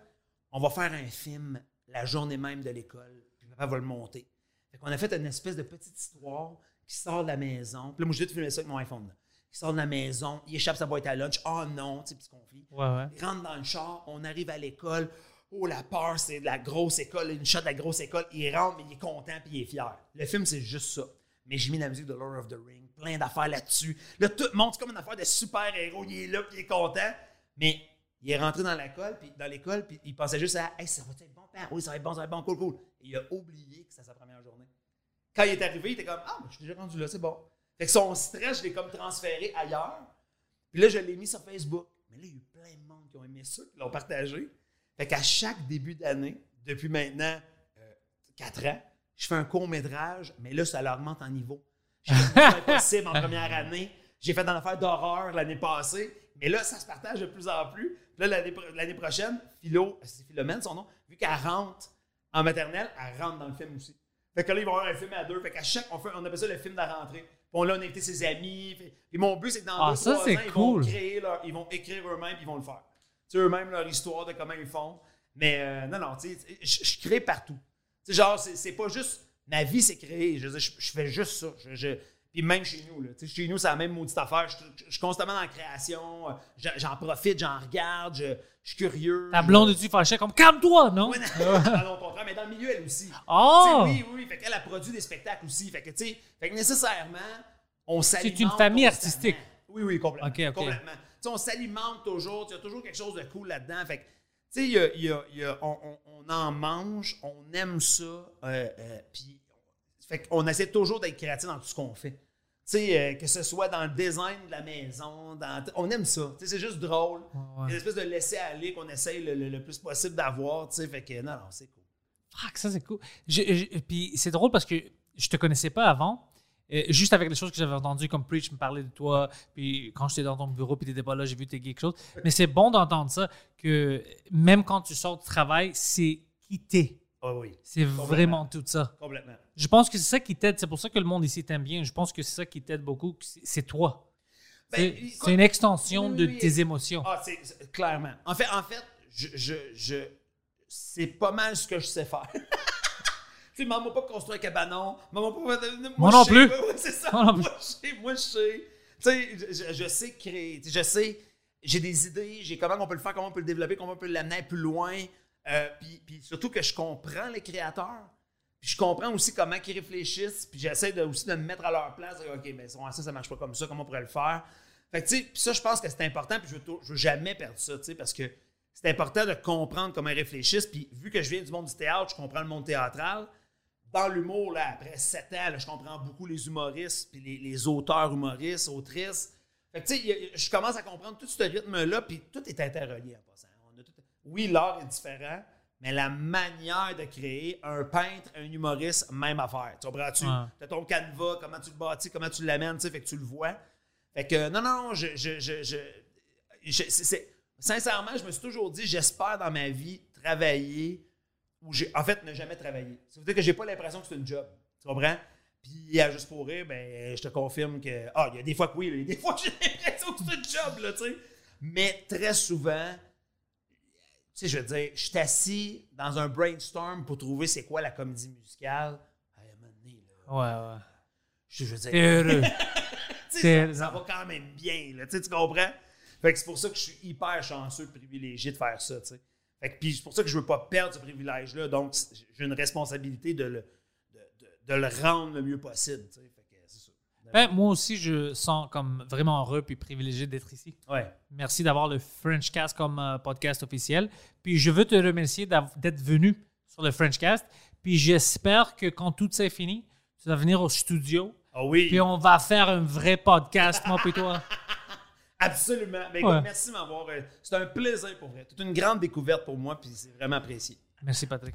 On va faire un film la journée même de l'école, puis papa va le monter. Fait qu'on a fait une espèce de petite histoire qui sort de la maison. Puis là, moi, de filmer ça avec mon iPhone. là. Il sort de la maison, il échappe sa boîte à lunch. Oh non, tu sais, petit conflit. Ouais, ouais. Il rentre dans le char, on arrive à l'école. Oh, la peur, c'est de la grosse école, une shot de la grosse école. Il rentre, mais il est content puis il est fier. Le film, c'est juste ça. Mais j'ai mis la musique de Lord of the Ring, plein d'affaires là-dessus. Là, tout le monde, c'est comme une affaire de super-héros. Il est là puis il est content. Mais il est rentré dans l'école, puis dans l'école, puis il pensait juste à Hey, ça va être bon, père? Oui, ça va être bon, ça va être bon, cool, cool. Et il a oublié que c'était sa première journée. Quand il est arrivé, il était comme Ah, ben, je suis déjà rendu là, c'est bon. Fait que son stress, je l'ai comme transféré ailleurs. Puis là, je l'ai mis sur Facebook. Mais là, il y a eu plein de monde qui ont aimé ça, qui l'ont partagé. Fait qu'à chaque début d'année, depuis maintenant euh, 4 ans, je fais un court-métrage, mais là, ça l'augmente en niveau. J'ai fait Impossible en *laughs* première année. J'ai fait dans l'affaire d'horreur l'année passée. Mais là, ça se partage de plus en plus. Là, l'année pro- l'année prochaine, Philo, c'est Philomène son nom, vu qu'elle rentre en maternelle, elle rentre dans le film aussi. Fait que là, ils vont avoir un film à deux. Fait qu'à chaque, on, fait, on appelle ça le film de la rentrée. Puis on l'a invité ses amis. Fait- Puis mon but, c'est que dans Ah, deux, ça, trois c'est ans, ils vont cool. créer leur, ils vont écrire eux-mêmes, ils vont le faire. Tu sais, eux-mêmes, leur histoire de comment ils font. Mais euh, non, non, tu sais, je, je crée partout. Tu sais, genre, c'est c'est pas juste Ma vie, c'est créer. Je, je, je fais juste ça. Je- puis même chez nous, là, tu sais, chez nous, c'est la même maudite affaire. Je, suis constamment dans la création. j'en- profite, j'en regarde, je, suis curieux. Ta blonde est-tu fâchée comme calme-toi, non? Oui, non, *laughs* au contraire, mais dans le milieu, elle aussi. Oh! Oui, oui. Fait qu'elle a produit des spectacles aussi. Fait que, tu sais, fait que nécessairement, on s'alimente. une famille artistique. Oui, oui, complètement. Ok, ok. Complètement. Tu sais, on s'alimente toujours. Il y a toujours quelque chose de cool là-dedans. Fait que, tu sais, y a- y a- y a- on, on- on en mange, on aime ça. euh, euh, puis, fait qu'on essaie toujours d'être créatif dans tout ce qu'on fait. Tu sais, euh, que ce soit dans le design de la maison, dans, on aime ça. C'est juste drôle. ouais. Une espèce de laisser aller qu'on essaye le, le- le plus possible d'avoir. Tu sais, fait que non, non, c'est cool. Fuck, ça c'est cool. Je- je- puis c'est drôle parce que je te connaissais pas avant. Euh, juste avec les choses que j'avais entendues, comme Preach me parlait de toi, puis quand j'étais dans ton bureau, puis t'étais pas là, j'ai vu tes quelque chose. Mais c'est bon d'entendre ça, que même quand tu sors du travail, c'est quitter. Ah oui, C'est vraiment tout ça. complètement. Je pense que c'est ça qui t'aide. C'est pour ça que le monde ici t'aime bien. Je pense que c'est ça qui t'aide beaucoup. c'est- toi. Ben, C'est une extension Oui, de oui, tes émotions. Ah, c'est c'est- clairement. En fait, en fait, je, je, je- c'est pas mal ce que je sais faire. *laughs* tu sais, maman pas construire un cabanon. Maman pas. Moi, Moi non sais- plus. C'est ça. Moi non plus. Moi, je sais. Moi, je sais. Tu sais, je, je- sais créer. Je sais. J'ai des idées. J'ai comment on peut le faire, comment on peut le développer, comment on peut l'amener plus loin. Euh, puis, surtout que je comprends les créateurs. Puis je comprends aussi comment ils réfléchissent. Puis j'essaie de, aussi de me mettre à leur place. Dire, OK, ben ça, ça marche pas comme ça. Comment on pourrait le faire? Fait que, tu ça, je pense que c'est important. Puis je veux, veux jamais perdre ça, parce que c'est important de comprendre comment ils réfléchissent. Puis vu que je viens du monde du théâtre, je comprends le monde théâtral. Dans l'humour, là, après sept ans, je comprends beaucoup les humoristes, puis les, auteurs humoristes, autrices. Fait que, tu sais, je commence à comprendre tout ce rythme-là, puis tout est interrelié en passant. Oui, l'art est différent, mais la manière de créer, un peintre, un humoriste, même affaire. Tu comprends-tu? Ouais. T'as ton canevas, comment tu le bâtis, comment tu l'amènes, tu sais, fait que tu le vois. Fait que, non, non, je, je, je, je, sincèrement, je me suis toujours dit, j'espère dans ma vie travailler j'ai, en fait, ne jamais travailler. Ça veut dire que j'ai pas l'impression que c'est une job. Tu comprends? Puis, à juste pour rire, ben, je te confirme que, ah, il y a des fois que oui, il y a des fois que j'ai *laughs* l'impression que c'est une job, là, tu sais. Mais très souvent, tu sais, je veux dire, je suis assis dans un brainstorm pour trouver c'est quoi la comédie musicale. À un moment donné, là, Ouais, ouais. je, veux dire, T'es heureux. *laughs* ça, ça va quand même bien, là, tu comprends? Fait que c'est pour ça que je suis hyper chanceux, privilégié de faire ça, tu sais. Fait que puis c'est pour ça que je veux pas perdre ce privilège-là, donc j'ai une responsabilité de le, de, de- de le rendre le mieux possible, tu sais. Fait que c'est ça. Ben, moi aussi, je sens comme vraiment heureux puis privilégié d'être ici. Ouais. Merci d'avoir le Frenchcast comme euh, podcast officiel. Puis je veux te remercier d'être venu sur le Frenchcast. Puis j'espère que quand tout ça est fini, tu vas venir au studio. Ah oui, Puis on va faire un vrai podcast, moi et toi. *laughs* absolument. Ben, Ouais. merci de m'avoir... euh, c'est un plaisir pour vrai. C'est une grande découverte pour moi, puis c'est vraiment apprécié. Merci, Patrick.